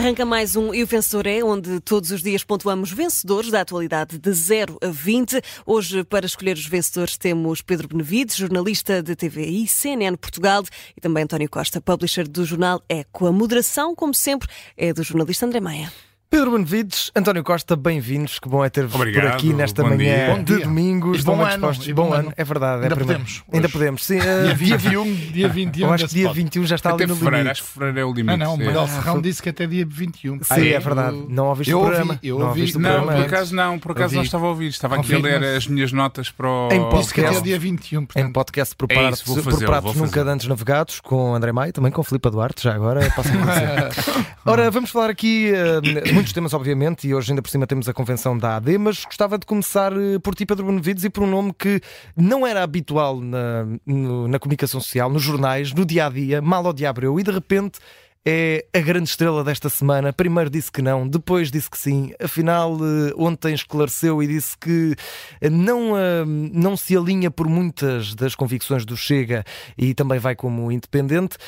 Arranca mais um E o Vencedor é, onde todos os dias pontuamos vencedores da atualidade de 0 a 20. Hoje, para escolher os vencedores, temos Pedro Benevides, jornalista de TVI, CNN Portugal, e também António Costa, publisher do jornal Eco. A moderação, como sempre, é do jornalista André Maia. Pedro Benevides, António Costa, bem-vindos. Que bom é ter-vos por aqui nesta manhã dia. de domingo. E bom ano, dispostos. Bom, bom ano. é verdade. Ainda é podemos. Ainda podemos, sim. Uh, dia 21, dia 21. Eu acho que dia pode. 21 já está Até ali no fevereiro, limite. acho que fevereiro é o limite. Ah, não, o sim. Miguel Ah, Serrão disse que até dia 21. Sim, é verdade. Não ouviste Eu o ouvi, programa. eu não ouvi. o Não, programa por acaso não, por acaso Ouvi. não estava a ouvir. Estava aqui a ler as minhas notas para o. Em que até podcast. dia 21. Em podcast por, pratos, fazê-lo, pratos vou nunca antes navegados, com André Maia, também com Filipe Duarte, já agora. Ora, vamos falar aqui muitos temas, obviamente, e hoje ainda por cima temos a convenção da AD, mas gostava de começar uh, por ti, Pedro Benevides, e por um nome que não era habitual na, no- na comunicação social, nos jornais, no dia a dia, mal ao dia abreu, e de repente. É a grande estrela desta semana. Primeiro disse que não, depois disse que sim. Afinal, eh, ontem esclareceu e disse que eh, não, ah, não se alinha por muitas das convicções do Chega e também vai como independente.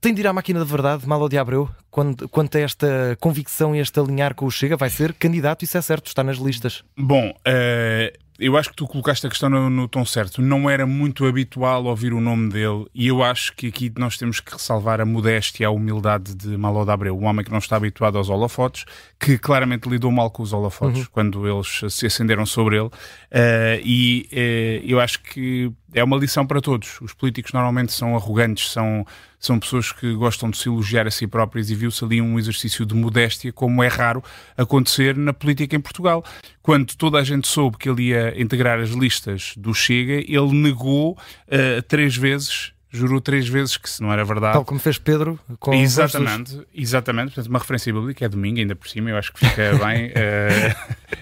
Tem de ir à máquina da verdade, mal ao de Abreu, quando, quanto a esta convicção e este alinhar com o Chega, vai ser candidato, isso é certo, está nas listas. Bom, eh, eu acho que tu colocaste a questão no, no tom certo. Não era muito habitual ouvir o nome dele e eu acho que aqui nós temos que ressalvar a modéstia e a humildade de Malo Abreu, um homem que não está habituado aos holofotes, que claramente lidou mal com os holofotes quando eles se acenderam sobre ele eh, e eh, eu acho que é uma lição para todos. Os políticos normalmente são arrogantes, são, são pessoas que gostam de se elogiar a si próprios e viu-se ali um exercício de modéstia, como é raro acontecer na política em Portugal. Quando toda a gente soube que ele ia integrar as listas do Chega, ele negou eh, três vezes, jurou três vezes que se não era verdade. Tal como fez Pedro com Exatamente, exatamente. Portanto, uma referência bíblica é domingo, ainda por cima, eu acho que fica bem. eh,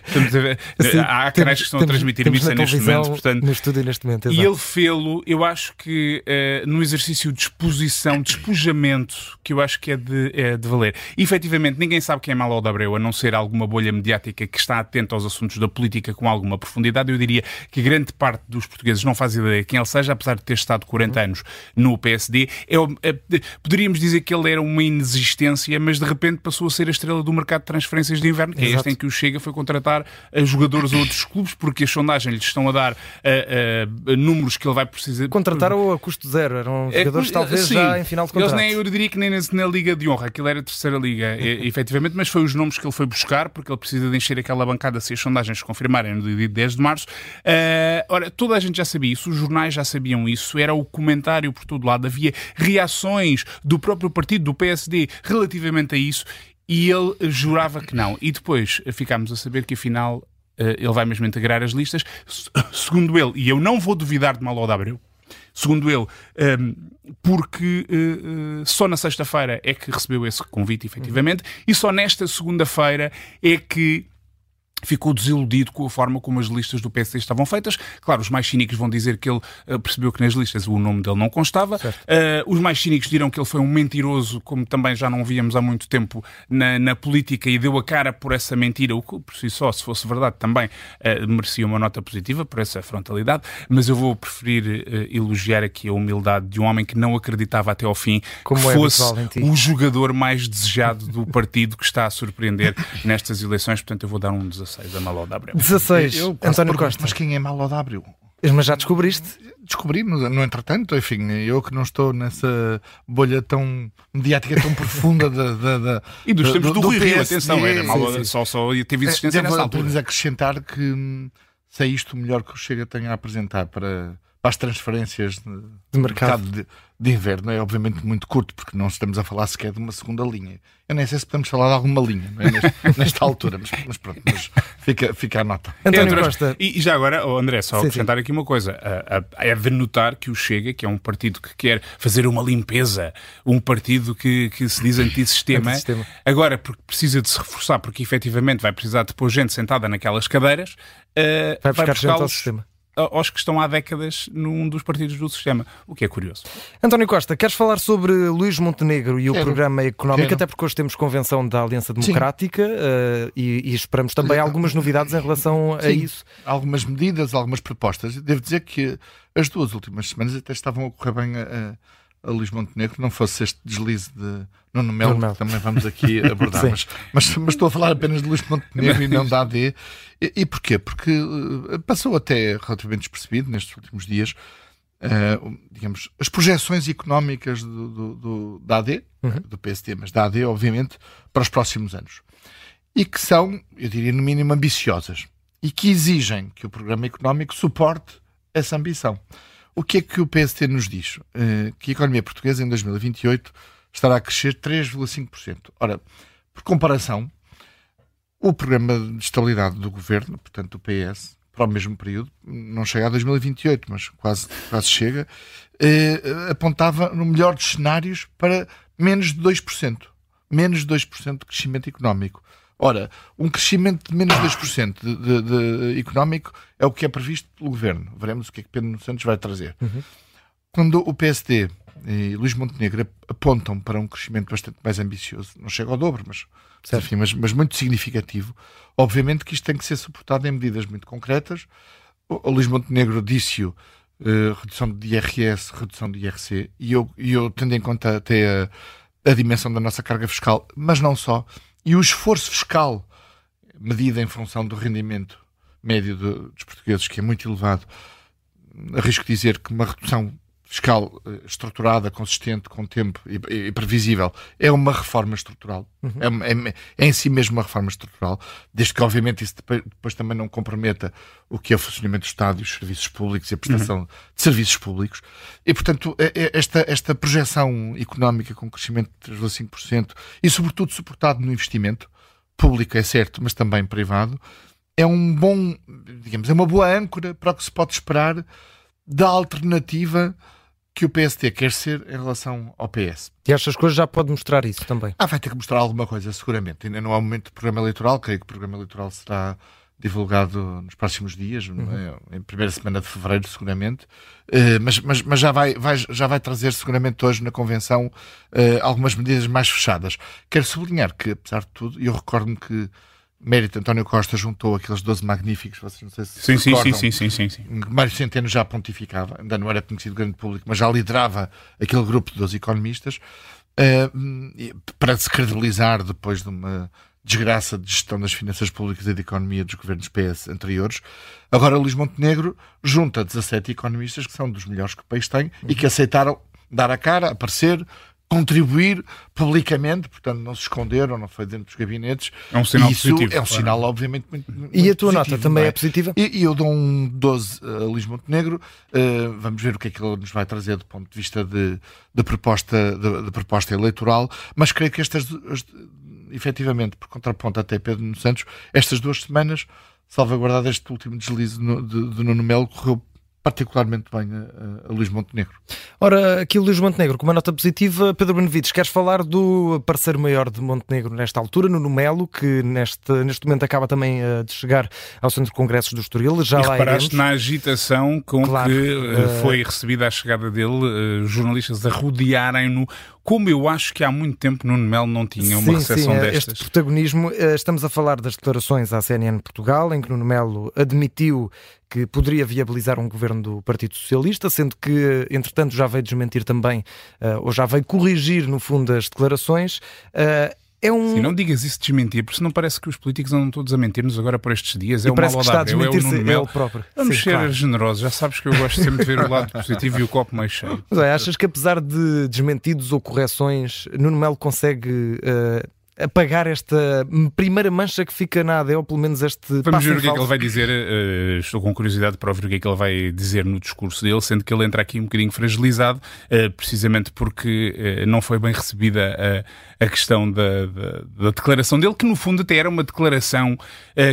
estamos a ver- Sim, há canais que estão a temos- transmitir temos missa neste momento, portanto. No estúdio neste momento, E exato. ele fê-lo, eu acho que eh, num exercício de exposição, de despojamento, que eu acho que é de, é de valer. E, efetivamente, ninguém sabe quem é Malo de Abreu, a não ser alguma bolha mediática que está atenta aos assuntos da política com alguma profundidade. Eu diria que grande parte dos portugueses não faz ideia de quem ele seja, apesar de ter estado 40 anos no PSD. É, é- poderíamos dizer que ele era uma inexistência, mas de repente passou a ser a estrela do mercado de transferências de inverno, que é Exato. este em que o Chega foi contratar eh, jogadores a outros clubes, porque as sondagens lhes estão a dar eh, eh, números que ele vai precisar. Contrataram a custo zero, eram É, jogadores talvez sim. já em final de Eles contrato. nem, eu diria que nem na, na Liga de Honra, aquilo era a terceira Liga, e, efetivamente, mas foi os nomes que ele foi buscar, porque ele precisa de encher aquela bancada se as sondagens confirmarem no dia 10 de março. Ah, ora, toda a gente já sabia isso, os jornais já sabiam isso, era o comentário por todo lado, havia reações do próprio partido, do PSD, relativamente a isso, e ele jurava que não. E depois eh, ficámos a saber que afinal eh, ele vai mesmo integrar as listas, Se- segundo ele, e eu não vou duvidar de Malo de Abreu, segundo ele, ehm, porque eh, só na sexta-feira é que recebeu esse convite, efetivamente, e só nesta segunda-feira é que ficou desiludido com a forma como as listas do PSD estavam feitas. Claro, os mais cínicos vão dizer que ele eh, percebeu que nas listas o nome dele não constava. Eh, os mais cínicos dirão que ele foi um mentiroso, como também já não víamos há muito tempo na, na política, e deu a cara por essa mentira, o que por si só, se fosse verdade, também eh, merecia uma nota positiva por essa frontalidade. Mas eu vou preferir eh, elogiar aqui a humildade de um homem que não acreditava até ao fim Como que é fosse o jogador mais desejado do partido que está a surpreender nestas eleições. Portanto, eu vou dar um 16 a Malo de Abreu. 16, eu António Costa. Mas quem é Malo de Abreu? Mas já descobriste? Descobri, no, no entretanto, enfim, eu que não estou nessa bolha tão mediática, tão profunda da, da, da- E dos do- tempos do, do Rui Rio, atenção, era sim, Malo, sim. só, só teve existência Devo nessa altura. acrescentar que hum, se é isto o melhor que o Chega tem a apresentar para, para as transferências de, De mercado. de, de inverno é obviamente muito curto, porque não estamos a falar sequer de uma segunda linha. Eu nem sei se podemos falar de alguma linha não é? Neste- nesta altura, mas, mas pronto, mas fica, fica a nota. António Costa. E, e já agora, oh André, só Sim, acrescentar aqui uma coisa. É de notar que o Chega, que é um partido que quer fazer uma limpeza, um partido que, que se diz antissistema, Antissistema. agora porque precisa de se reforçar, porque efetivamente vai precisar de pôr gente sentada naquelas cadeiras, ah, Vai buscar gente ao sistema. A- aos que estão há décadas num dos partidos do sistema, o que é curioso. António Costa, queres falar sobre Luís Montenegro e o Quero. programa económico, Quero. até porque hoje temos convenção da Aliança Democrática eh, e, e esperamos também algumas novidades em relação a Sim. isso. Algumas medidas, algumas propostas. Devo dizer que as duas últimas semanas até estavam a correr bem a, a Luís Montenegro, não fosse este deslize de Nuno Melo, que também vamos aqui abordar. mas, mas, mas, estou a falar apenas de Luís Montenegro e não da AD. E, e porquê? Porque uh, passou até relativamente despercebido nestes últimos dias, uh, digamos, as projeções económicas do, do, do da AD, uhum. do PSD, mas da AD, obviamente, para os próximos anos. E que são, eu diria, no mínimo ambiciosas. E que exigem que o programa económico suporte essa ambição. O que é que o PST nos diz? Uh, que a economia portuguesa em 2028 estará a crescer 3,5%. Ora, por comparação, o programa de estabilidade do governo, portanto do PS, para o mesmo período, não chega a 2028, mas quase, quase chega, eh, apontava no melhor dos cenários para menos de 2%. Menos de 2% de crescimento económico. Ora, um crescimento de menos de 2% de, de, de, económico é o que é previsto pelo governo. Veremos o que é que Pedro Santos vai trazer. Uhum. Quando o PSD e Luís Montenegro apontam para um crescimento bastante mais ambicioso, não chega ao dobro, mas, enfim, mas, mas, muito significativo, obviamente que isto tem que ser suportado em medidas muito concretas. O, o Luís Montenegro disse-o, uh, redução de IRS, redução de IRC, e eu, e eu tendo em conta até a, a dimensão da nossa carga fiscal, mas não só, e o esforço fiscal, medido em função do rendimento médio dos portugueses, que é muito elevado, arrisco dizer que uma redução fiscal eh, estruturada, consistente, com tempo e, e, previsível, é uma reforma estrutural. Uhum. É, é, é, em si mesmo uma reforma estrutural, desde que, obviamente, isso depois, depois, também não comprometa o que é o funcionamento do Estado e os serviços públicos e a prestação uhum. de serviços públicos. E, portanto, é, é esta, esta projeção económica com crescimento de 3,5% e, sobretudo, suportado no investimento público, é certo, mas também privado, é um bom, digamos, é uma boa âncora para o que se pode esperar da alternativa que o PST quer ser em relação ao PS. E estas coisas já pode mostrar isso também? Ah, vai ter que mostrar alguma coisa, seguramente. Ainda não há momento de programa eleitoral, creio que o programa eleitoral será divulgado nos próximos dias, uhum. é? em primeira semana de fevereiro, seguramente. Uh, mas, mas, mas já, vai, vai, já vai trazer seguramente hoje na convenção uh, algumas medidas mais fechadas. Quero sublinhar que, apesar de tudo, e eu recordo-me que mérito António Costa juntou aqueles 12 magníficos, vocês não sei se sim, se sim, sim, sim, sim, sim, Mário Centeno já pontificava, ainda não era conhecido grande público, mas já liderava aquele grupo de 12 economistas uh, para se credibilizar depois de uma desgraça de gestão das finanças públicas e da economia dos governos PS anteriores. Agora Luís Montenegro junta 17 economistas que são dos melhores que o país tem uhum. e que aceitaram dar a cara, aparecer, contribuir publicamente, portanto não se esconderam, não foi dentro dos gabinetes. É um sinal Isso positivo. É um sinal, obviamente, muito, muito E a tua positivo, nota também é? é? positiva? E, e, eu dou um 12 a Luís Montenegro. Uh, vamos ver o que é que ele nos vai trazer do ponto de vista de, de proposta, de, de, proposta eleitoral, mas creio que estas, as, efetivamente, por contraponto até Pedro Santos, estas duas semanas, salvaguardado este último deslize no, de, de Nuno Melo, correu particularmente bem a, a, Luís Montenegro. Ora, aqui o Luís Montenegro, com uma nota positiva, Pedro Benevides, queres falar do parceiro maior de Montenegro nesta altura, Nuno Melo, que neste, neste momento acaba também uh, de chegar ao Centro de Congressos do Estoril, já e lá reparaste iremos. na agitação com claro, que uh, foi recebida a chegada dele, jornalistas a rodearem-no como eu acho que há muito tempo Nuno Melo não tinha uma sim, recepção sim, destas. Este protagonismo, estamos a falar das declarações à CNN Portugal, em que Nuno Melo admitiu que poderia viabilizar um governo do Partido Socialista, sendo que, entretanto, já veio desmentir também, uh, ou já veio corrigir, no fundo, as declarações. É um... Sim, não digas isso de desmentir, porque senão parece que os políticos andam todos a mentir-nos agora por estes dias. É o mal está a desmentir é o Nuno Melo. próprio. Vamos Sim, ser claro. generosos, já sabes que eu gosto sempre de ver o lado positivo e o copo mais cheio. Mas é, achas que apesar de desmentidos ou correções, Nuno Melo consegue uh, apagar esta primeira mancha que fica na AD, ou pelo menos este. Vamos ver o que é que ele vai dizer. Uh, estou com curiosidade para ouvir o que é que ele vai dizer no discurso dele, sendo que ele entra aqui um bocadinho fragilizado, uh, precisamente porque uh, não foi bem recebida a, a questão da, da, da, declaração dele, que no fundo até era uma declaração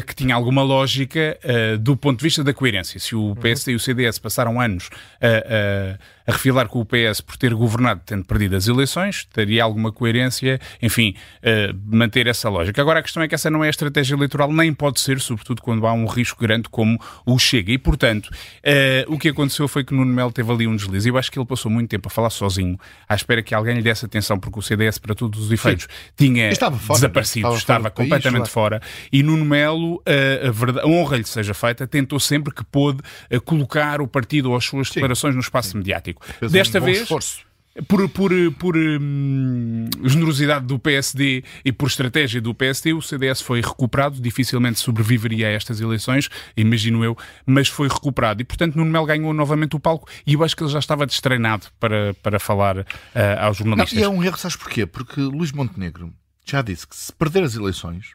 que tinha alguma lógica do ponto de vista da coerência. Se o PS uhum. e o CDS passaram anos a a refilar com o PS por ter governado tendo perdido as eleições, teria alguma coerência, enfim, uh, manter essa lógica. Agora a questão é que essa não é a estratégia eleitoral, nem pode ser, sobretudo quando há um risco grande como o Chega. E, portanto, uh, o que aconteceu foi que Nuno Melo teve ali um deslize. Eu acho que ele passou muito tempo a falar sozinho, à espera que alguém lhe desse atenção, porque o CDS, para todos os efeitos, Sim. tinha fora, desaparecido, estava, estava fora completamente país, fora. E Nuno Melo, uh, a, a honra lhe seja feita, tentou sempre que pôde colocar o partido ou as suas declarações no espaço Sim. mediático. Desta um vez. Esforço. por, por, por hum, generosidade do PSD e por estratégia do PSD, o CDS foi recuperado, dificilmente sobreviveria a estas eleições, imagino eu, mas foi recuperado. E, portanto, Nuno Melo ganhou novamente o palco e eu acho que ele já estava destreinado para, para falar uh, aos jornalistas. Não, e é um erro, sabes porquê? Porque Luís Montenegro já disse que se perder as eleições,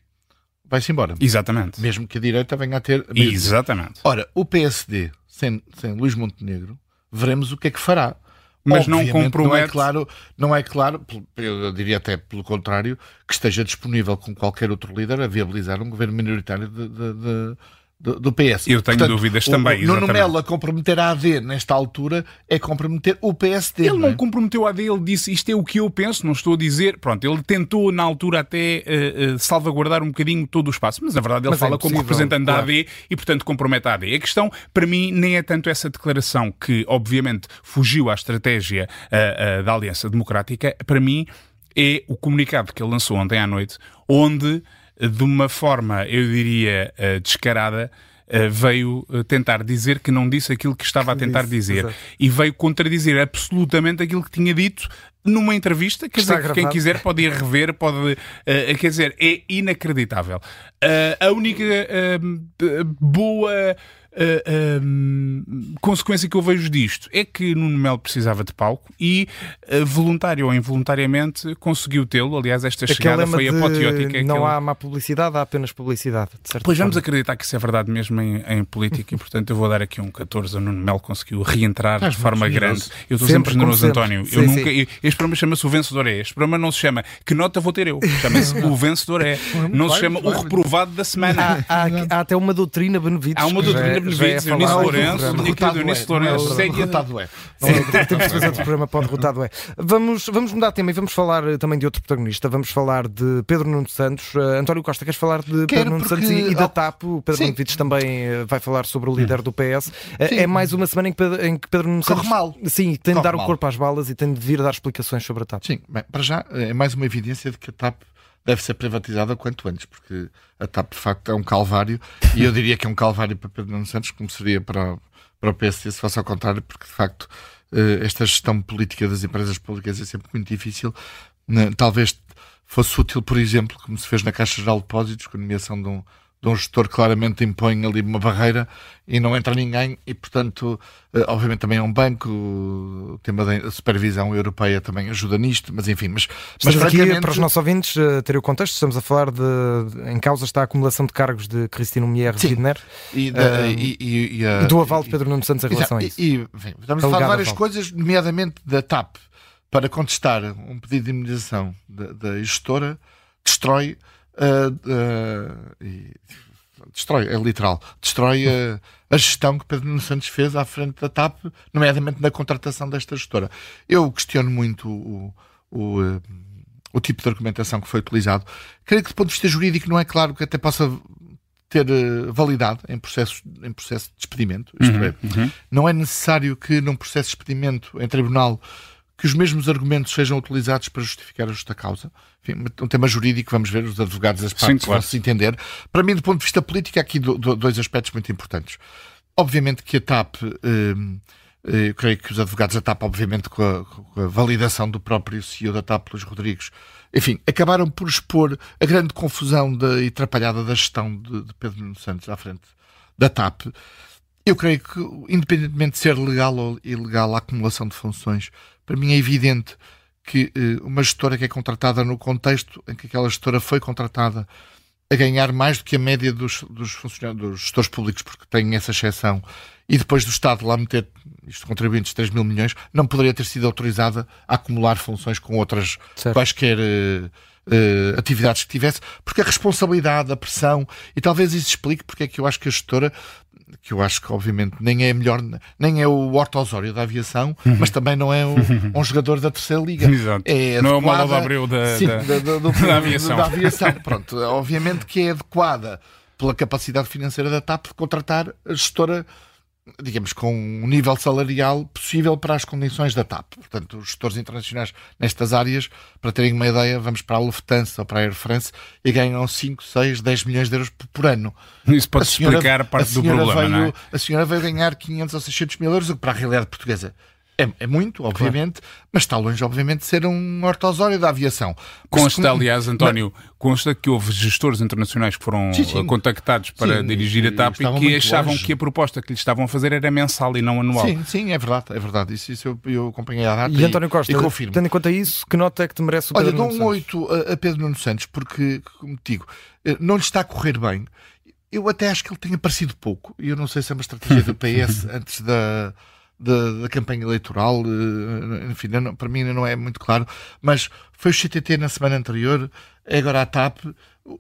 vai-se embora. Exatamente. Mesmo que a direita venha a ter... Exatamente. Ora, o PSD, sem, sem Luís Montenegro, veremos o que é que fará mas não compromete. Não é claro, não é claro, eu diria até pelo contrário, que esteja disponível com qualquer outro líder a viabilizar um governo minoritário de, de, de do, do PS. Eu tenho Portanto, dúvidas também. O Nuno Melo a comprometer a AD nesta altura é comprometer o PSD. Ele não, é? comprometeu a AD, ele disse isto é o que eu penso, não estou a dizer. Pronto, ele tentou na altura até uh, uh, salvaguardar um bocadinho todo o espaço, mas na verdade ele mas é fala é como representante claro. da AD e, portanto, compromete a AD. A questão, para mim, nem é tanto essa declaração que, obviamente, fugiu à estratégia uh, da Aliança Democrática, para mim é o comunicado que ele lançou ontem à noite, onde de uma forma, eu diria, eh, descarada, eh, veio eh, tentar dizer que não disse aquilo que estava a tentar dizer Exato. e veio contradizer absolutamente aquilo que tinha dito numa entrevista, quer dizer, quem quiser pode ir rever, pode, uh, quer dizer, é inacreditável. Uh, a única uh, boa uh, consequência que eu vejo disto é que Nuno Melo precisava de palco e, uh, voluntário ou involuntariamente, conseguiu tê-lo. Aliás, esta chegada foi apoteótica. Não aquele... há má publicidade, há apenas publicidade. pois forma. vamos acreditar que isso é verdade mesmo em, em política e, portanto, eu vou dar aqui um 14 a Nuno Melo conseguiu reentrar de forma grande. Eu estou sempre, sempre generoso, António. Sim, eu nunca, este programa chama-se O Vencedor é. Este programa não se chama Que Nota Vou Ter Eu. Chama-se O Vencedor é. Não se chama O Reprovado da Semana. Há, há, há até uma doutrina Benevides. Há uma doutrina Benevides. Lourenço, derrotado Eunice Lourenço, derrotado é. Temos de fazer outro programa para o derrotado é. Vamos, vamos mudar de tema e vamos falar eh, também de outro protagonista. Vamos falar de Pedro Nuno Santos. Uh, António Costa, queres falar de Quero Pedro Nuno Santos e, e da TAP? O Pedro Nuno Vites também uh, vai falar sobre o líder do PS. Uh, é mais uma semana em que Pedro, em que Pedro Nuno Santos. Corre mal. Sim, tem de dar mal. o corpo às balas e tem de vir dar explicações sobre a TAP. Sim, bem, para já é mais uma evidência de que a TAP deve ser privatizada quanto antes, porque a TAP de facto é um calvário e eu diria que é um calvário para Pedro Nuno Santos, como seria para, para o PSD se fosse ao contrário, porque de facto eh, esta gestão política das empresas públicas é sempre muito difícil. Talvez fosse útil, por exemplo, como se fez na Caixa Geral de Depósitos, com a nomeação de um, de um gestor claramente impõe ali uma barreira e não entra ninguém e, portanto, eh, obviamente também é um banco, o tema da supervisão europeia também ajuda nisto, mas enfim. Mas, mas francamente... aqui, para os nossos ouvintes uh, ter o contexto, estamos a falar de, em causa está a acumulação de cargos de Cristina Mulher Sidner e, uh, e, e, e, do aval de Pedro Nuno Santos em relação a isso. E, enfim, estamos a falar de várias coisas, nomeadamente da TAP, para contestar um pedido de imunização da, da gestora, destrói uh, uh, e, destrói, é literal, destrói a, a, gestão que Pedro Nuno Santos fez à frente da TAP, nomeadamente na contratação desta gestora. Eu questiono muito o, o, o, o tipo de argumentação que foi utilizado. Creio que, do ponto de vista jurídico, não é claro que até possa ter validade em processo, em processo de despedimento. Isto uhum, é, uhum. não é necessário que num processo de despedimento em tribunal que os mesmos argumentos sejam utilizados para justificar a justa causa. Enfim, um tema jurídico, vamos ver, os advogados das partes Sim, claro. vão se entender. Para mim, do ponto de vista político, há aqui do, do, dois aspectos muito importantes. Obviamente que a TAP, eh, eh, eu creio que os advogados da TAP, obviamente com a, com a, validação do próprio CEO da TAP, Luís Rodrigues, enfim, acabaram por expor a grande confusão de, e atrapalhada da gestão de, de Pedro Nuno Santos à frente da TAP. Eu creio que, independentemente de ser legal ou ilegal a acumulação de funções, para mim é evidente que uh, uma gestora que é contratada no contexto em que aquela gestora foi contratada a ganhar mais do que a média dos, dos funcionários, dos gestores públicos, porque tem essa exceção, e depois do Estado lá meter, isto contribuintes, 3 mil milhões, não poderia ter sido autorizada a acumular funções com outras certo. quaisquer uh, uh, atividades que tivesse, porque a responsabilidade, a pressão, e talvez isso explique porque é que eu acho que a gestora que eu acho que obviamente nem é melhor, nem é o Horto Osório da aviação, uhum. mas também não é um, um jogador da terceira liga. Exato. É não é o Malo Abreu da, sim, da, da, do, da, aviação. da aviação. Pronto, obviamente que é adequada pela capacidade financeira da TAP de contratar a gestora digamos, com um nível salarial possível para as condições da TAP. Portanto, os gestores internacionais nestas áreas, para terem uma ideia, vamos para a Lufthansa ou para a Air France e ganham 5, 6, 10 milhões de euros por ano. Isso pode senhora, explicar parte do problema, veio, não é? A senhora veio ganhar 500 ou 600 mil euros, para a realidade portuguesa É, é muito, obviamente, claro. mas está longe, obviamente, de ser um ortosório da aviação. Consta, como... aliás, António, consta que houve gestores internacionais que foram sim, sim. contactados para sim, dirigir a TAP e que achavam longe. que a proposta que lhes estavam a fazer era mensal e não anual. Sim, sim, é verdade, é verdade. Isso, isso eu, eu acompanhei a data e, e António Costa, e confirmo. tendo em conta isso, que nota é que te merece o Pedro Olha, dou um 8 a, a Pedro Nuno Santos, porque, como te digo, eh, não lhe está a correr bem. Eu até acho que ele tem aparecido pouco. E eu não sei se é uma estratégia do PS antes da da, da, campanha eleitoral, eh, enfim, não, para mim ainda não é muito claro, mas foi o CTT na semana anterior, é agora a TAP.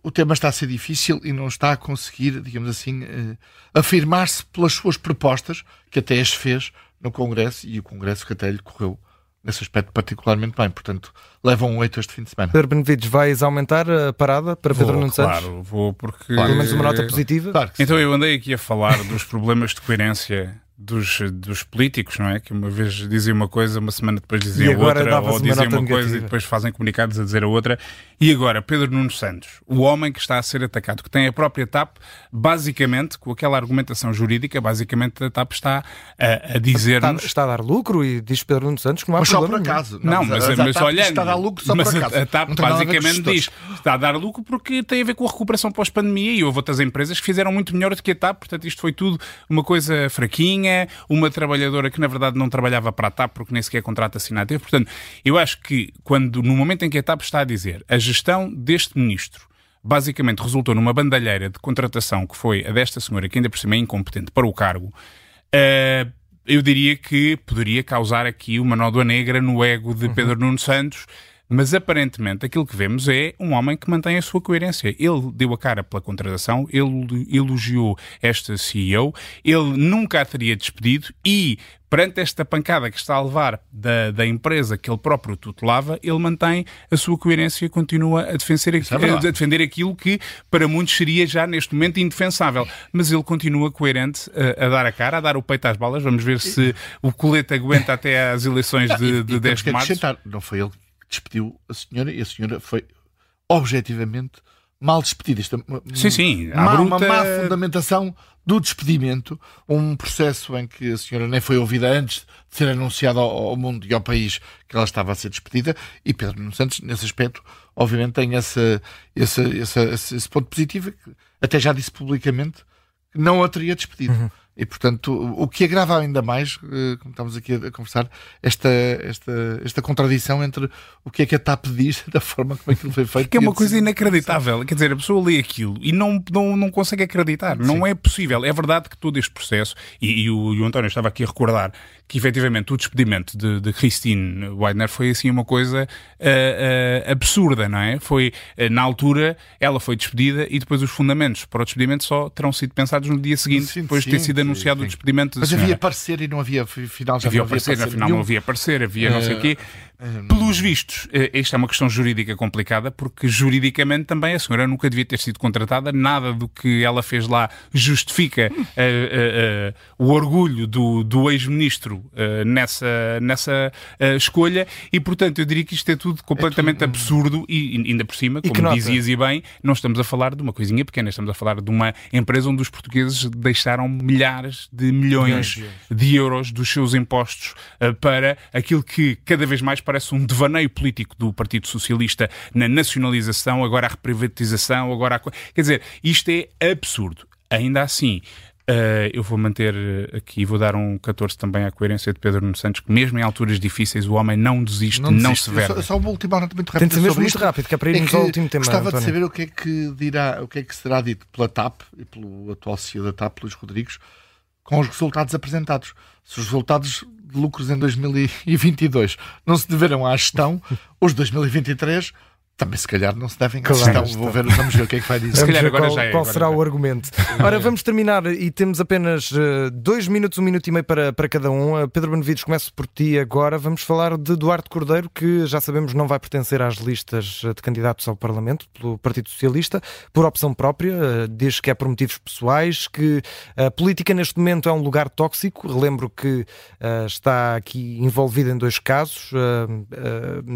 O tema está a ser difícil e não está a conseguir, digamos assim, eh, afirmar-se pelas suas propostas, que até as fez no Congresso e o Congresso que até lhe correu nesse aspecto particularmente bem. Portanto, levam um 8 este fim de semana. Pedro Benevides, vais aumentar a parada para Pedro Nuno Santos? Claro, vou porque... Claro. Pelo menos uma nota positiva? Claro então eu andei aqui a falar dos problemas de coerência dos, dos políticos, não é? Que uma vez diziam uma coisa, uma semana depois diziam outra, ou diziam uma, uma coisa e depois fazem comunicados a dizer a outra. E agora, Pedro Nuno Santos, o homem que está a ser atacado, que tem a própria TAP, basicamente, com aquela argumentação jurídica, basicamente a TAP está a, a dizer-nos... Está, está, a dar lucro e diz Pedro Nuno Santos que não há mas só por acaso. Não, não mas, mas, mas olhando... Está a dar lucro só mas por acaso. A, a TAP basicamente diz está a dar lucro porque tem a ver com a recuperação pós-pandemia e houve outras empresas que fizeram muito melhor do que a TAP, portanto isto foi tudo uma coisa fraquinha, uma trabalhadora que na verdade não trabalhava para a TAP porque nem sequer contrato assinado teve. Portanto, eu acho que quando, no momento em que a TAP está a dizer a gestão deste ministro basicamente resultou numa bandalheira de contratação que foi a desta senhora, que ainda por cima é incompetente para o cargo, uh, eu diria que poderia causar aqui uma nódoa negra no ego de uhum. Pedro Nuno Santos mas aparentemente aquilo que vemos é um homem que mantém a sua coerência. Ele deu a cara pela contratação, ele elogiou esta CEO, ele nunca a teria despedido e perante esta pancada que está a levar da, da empresa que ele próprio tutelava, ele mantém a sua coerência e continua a defender, é a defender aquilo que para muitos seria já neste momento indefensável. Mas ele continua coerente a, a, dar a cara, a dar o peito às balas. Vamos ver se o colete aguenta até às eleições de, de 10 de março. Não foi ele despediu a senhora e a senhora foi objetivamente mal despedida. Isto é sim, sim. Má, bruta... Uma má fundamentação do despedimento, um processo em que a senhora nem foi ouvida antes de ser anunciada ao, ao, mundo e ao país que ela estava a ser despedida, e Pedro Nuno Santos, nesse aspecto, obviamente tem esse, esse, esse, esse ponto positivo, que até já disse publicamente que não a teria despedido. Uhum. E, portanto, o que agrava ainda mais, eh, como estamos aqui a conversar, esta, esta, esta contradição entre o que é que a TAP diz da forma como aquilo foi feito. Que é uma coisa inacreditável. Quer dizer, a pessoa lê aquilo e não, não, não consegue acreditar. Sim. Não é possível. É verdade que todo este processo, e, e, o, e, o, António estava aqui a recordar que efetivamente o despedimento de, de Christine Weidner foi assim uma coisa uh, uh, absurda, não é? Foi, uh, na altura, ela foi despedida e depois os fundamentos para o despedimento só terão sido pensados no dia seguinte, sim, depois de ter sido anunciado sim. o despedimento Mas havia parecer e não havia, afinal já havia não havia parecer, afinal não havia parecer, havia não sei o quê. Pelos vistos, esta é uma questão jurídica complicada, porque juridicamente também a senhora nunca devia ter sido contratada, nada do que ela fez lá justifica uh, uh, uh, o orgulho do, do ex-ministro nessa, nessa escolha, e portanto eu diria que isto é tudo completamente é tudo... absurdo e ainda por cima, como dizias e bem, não estamos a falar de uma coisinha pequena, estamos a falar de uma empresa onde os portugueses deixaram milhares de milhões, milhões. de euros. dos seus impostos para aquilo que cada vez mais parece um devaneio político do Partido Socialista na nacionalização, agora a reprivatização, agora a... Quer dizer, isto é absurdo. Ainda assim, Uh, eu vou manter aqui, vou dar um 14 também à coerência de Pedro Nuno Santos, que mesmo em alturas difíceis o homem não desiste, não, não se vê. Só, só uma última nota muito rápida. Tem de ser mesmo muito rápido, que é para irmos é ao último tema. Gostava António. de saber o que é que dirá, o que é que será dito pela TAP e pelo atual CEO da TAP, Luís Rodrigues, com os resultados apresentados. Se os resultados de lucros em 2022 não se deveram à gestão, os 2023 também se calhar não se devem claro, então, vou ver, vamos ver o que é que vai dizer. Se calhar agora qual, já é, qual agora será já. o argumento. Ora, vamos terminar e temos apenas uh, dois minutos, um minuto e meio para, para cada um. Uh, Pedro Benevides, começo por ti agora. Vamos falar de Duarte Cordeiro, que já sabemos não vai pertencer às listas de candidatos ao Parlamento pelo Partido Socialista, por opção própria. Uh, diz que é por motivos pessoais, que a política neste momento é um lugar tóxico. Relembro que está aqui envolvido em dois casos.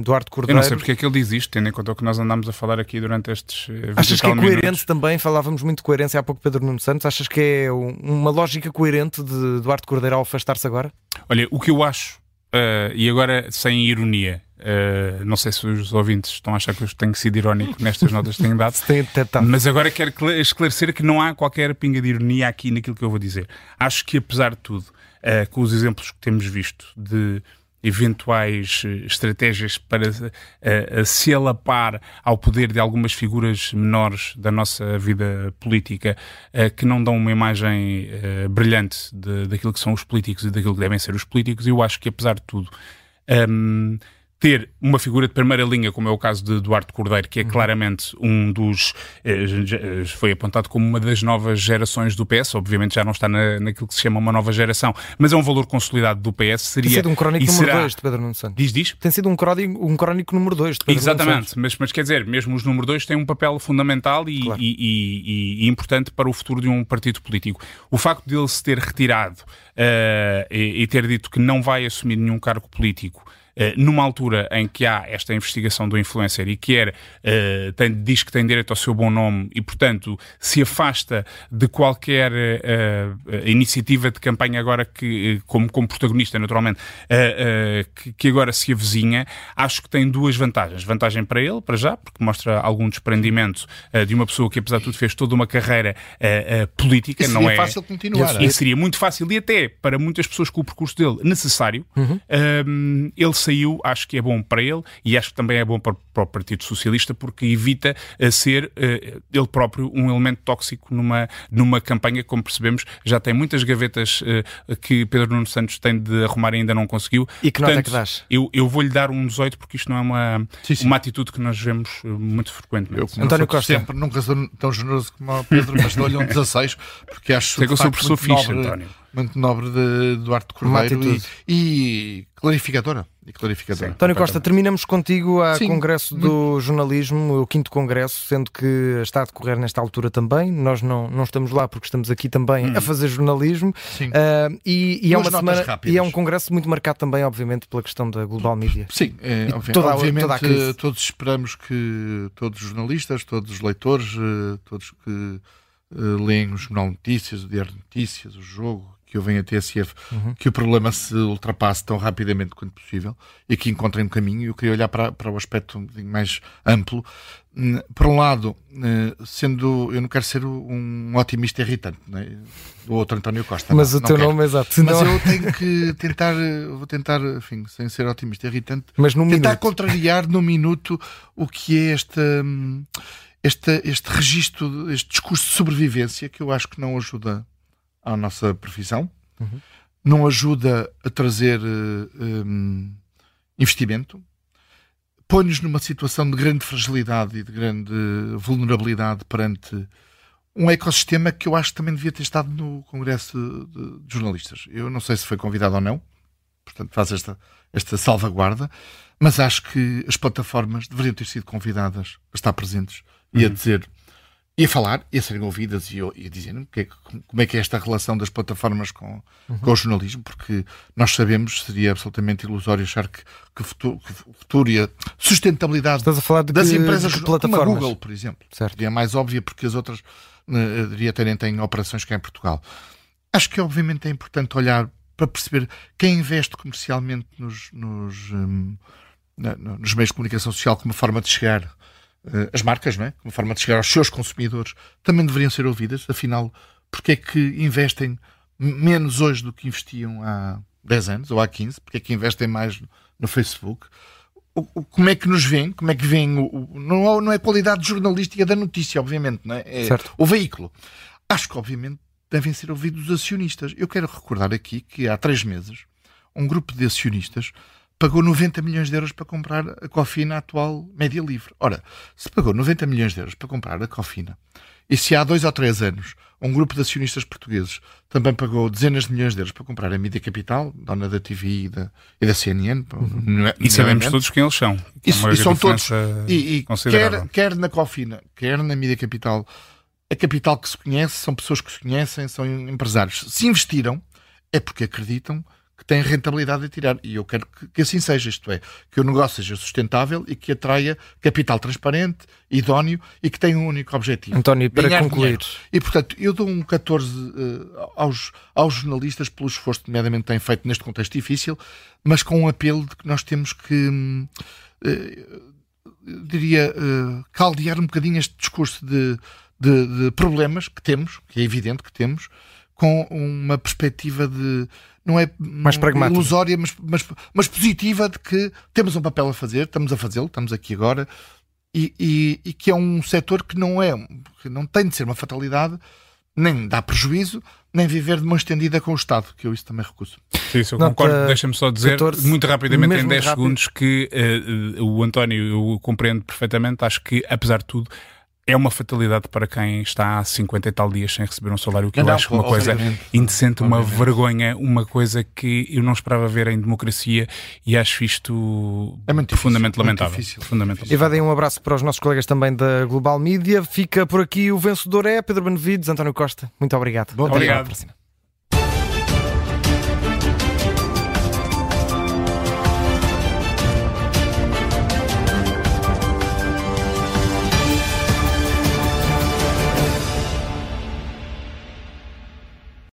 Duarte Cordeiro. Eu não sei porque é que ele diz isto, tendo em conta o que nós andamos a falar aqui durante estes eh, Achas que é coerente minutos. também? Falávamos muito de coerência há pouco, Pedro Nuno Santos. Achas que é uma lógica coerente de Duarte Cordeiro ao afastar-se agora? Olha, o que eu acho uh, e agora sem ironia. Uh, não sei se os ouvintes estão a achar que eu tenho sido irónico nestas notas que tenho dado, mas agora quero esclarecer que não há qualquer pinga de ironia aqui naquilo que eu vou dizer. Acho que, apesar de tudo, uh, com os exemplos que temos visto de eventuais eh, estratégias para uh, se alapar ao poder de algumas figuras menores da nossa vida política uh, que não dão uma imagem uh, brilhante de, daquilo que são os políticos e daquilo que devem ser os políticos. Eu acho que, apesar de tudo, um, ehm, ter uma figura de primeira linha, como é o caso de Duarte Cordeiro, que é uhum. claramente um dos. Eh, foi apontado como uma das novas gerações do PS, obviamente já não está na, naquilo que se chama uma nova geração, mas é um valor consolidado do PS. Seria, Tem sido um crónico número 2 de Pedro Nuno Santos. Diz, diz? Tem sido um crónico, um crónico número 2 de Pedro Exatamente. Mas, mas quer dizer, mesmo os número 2 têm um papel fundamental e, claro. e, e, e, importante para o futuro de um partido político. O facto de ele se ter retirado uh, e ter dito que não vai assumir nenhum cargo político. Eh, numa altura em que há esta investigação do influencer e que era, uh, tem, diz que tem direito ao seu bom nome e, portanto, se afasta de qualquer uh, iniciativa de campanha agora que, como, como protagonista, naturalmente, que, que, agora se avizinha, acho que tem duas vantagens. Vantagem para ele, para já, porque mostra algum desprendimento de uma pessoa que, apesar de tudo, fez toda uma carreira política. E não é fácil continuar. E seria muito fácil e até para muitas pessoas com o percurso dele necessário. Uhum. Um, ele saiu, acho que é bom para ele e acho que também é bom para, para o Partido Socialista porque evita uh, ser uh, ele próprio um elemento tóxico numa, numa campanha, como percebemos, já tem muitas gavetas uh, que Pedro Nuno Santos tem de arrumar e ainda não conseguiu. E que Portanto, nota é que dás? Eu, eu vou-lhe dar um 18 porque isto não é uma, sim, sim. uma atitude que nós vemos muito frequentemente. Eu, António Costa. sempre, nunca sou tão generoso como o Pedro, mas dou-lhe um 16 porque acho Sei que eu sou professor fixe, António muito nobre de Duarte Cordeiro e, e, clarificadora. E clarificadora. António Costa, terminamos contigo a Sim. Congresso do Jornalismo, o quinto Congresso, sendo que está a decorrer nesta altura também. Nós não, não estamos lá porque estamos aqui também hum. a fazer jornalismo. Uh, e, e é uma semana rápidas. e é um Congresso muito marcado também, obviamente, pela questão da Global Media. Sim, é, toda, obviamente toda a todos esperamos que todos os jornalistas, todos os leitores, eh, todos que uh, leem o Jornal Notícias, o Diário de Notícias, o Jogo, que ouvem a TSF, uhum. que o problema se ultrapasse tão rapidamente quanto possível e que encontrem um caminho. Eu queria olhar para, para o aspecto um bocadinho mais amplo. Hum, por um lado, hum, sendo eu não quero ser um otimista irritante, né? o outro António Costa. Mas não, o teu não nome é exato. Mas eu tenho que tentar, vou tentar, enfim, sem ser otimista irritante, Mas num tentar minuto. contrariar num minuto o que é esta. Hum, este, este registro, este discurso de sobrevivência que eu acho que não ajuda à nossa profissão, uhum. não ajuda a trazer uh, eh, um, investimento, põe-nos numa situação de grande fragilidade e de grande vulnerabilidade perante um ecossistema que eu acho que também devia ter estado no Congresso de, de Jornalistas. Eu não sei se foi convidado ou não, portanto faz esta, esta salvaguarda, mas acho que as plataformas deveriam ter sido convidadas a estar presentes e a uhum. dizer e a falar e a serem ouvidas e, e a dizerem que é, como é que é esta relação das plataformas com, uhum. com o jornalismo, porque nós sabemos, seria absolutamente ilusório achar que, que, futuro, que futuro e a sustentabilidade Estás a falar de das que, empresas de plataformas. como a Google, por exemplo, certo. seria mais óbvia porque as outras uh, diria terem têm operações cá em Portugal. Acho que obviamente é importante olhar para perceber quem investe comercialmente nos, nos, um, na, nos meios de comunicação social como forma de chegar as marcas, não é? Uma forma de chegar aos seus consumidores, também deveriam ser ouvidas. Afinal, porque é que investem menos hoje do que investiam há 10 anos ou há 15? Porque é que investem mais no Facebook? Como é que nos vêm? Como é que vem o, não, não é a qualidade jornalística da notícia, obviamente, não é? é o veículo. Acho que, obviamente, devem ser ouvidos os acionistas. Eu quero recordar aqui que há três meses um grupo de acionistas pagou 90 milhões de euros para comprar a Cofina atual média livre. Ora, se pagou 90 milhões de euros para comprar a Cofina, e se há dois ou três anos um grupo de acionistas portugueses também pagou dezenas de milhões de euros para comprar a Mídia Capital, dona da TV e da, e da CNN. Uhum. É, e sabemos todos quem eles são. Isso, e são todos. E, e quer, quer na Cofina, quer na Mídia Capital, a capital que se conhece, são pessoas que se conhecem, são empresários. Se investiram, é porque acreditam que têm rentabilidade a tirar. E eu quero que, que, assim seja, isto é, que o negócio seja sustentável e que atraia capital transparente, idóneo e que tenha um único objetivo. António, para concluir. Dinheiro. E, portanto, eu dou um 14 uh, aos, aos jornalistas pelo esforço que, nomeadamente, têm feito neste contexto difícil, mas com um apelo de que nós temos que. Uh, diria, uh, caldear um bocadinho este discurso de, de, de, problemas que temos, que é evidente que temos, com uma perspectiva de. Não é mais pragmática. ilusória, mas, mas, mas positiva de que temos um papel a fazer, estamos a fazê-lo, estamos aqui agora, e, e, e, que é um setor que não é, que não tem de ser uma fatalidade, nem dá prejuízo, nem viver de mão estendida com o Estado, que eu isso também recuso. Sim, isso eu Nota concordo. Deixa-me só dizer 14, muito rapidamente, em 10 segundos, que uh, o António eu compreendo perfeitamente. Acho que, apesar de tudo, é uma fatalidade para quem está há 50 e tal dias sem receber um salário, o que não, eu acho uma coisa indecente, uma vergonha, uma coisa que eu não esperava ver em democracia e acho isto é muito profundamente difícil, lamentável. Muito profundamente Evadem um abraço para os nossos colegas também da Global Media. Fica por aqui o vencedor é Pedro Benevides, António Costa. Muito obrigado. Bom obrigado.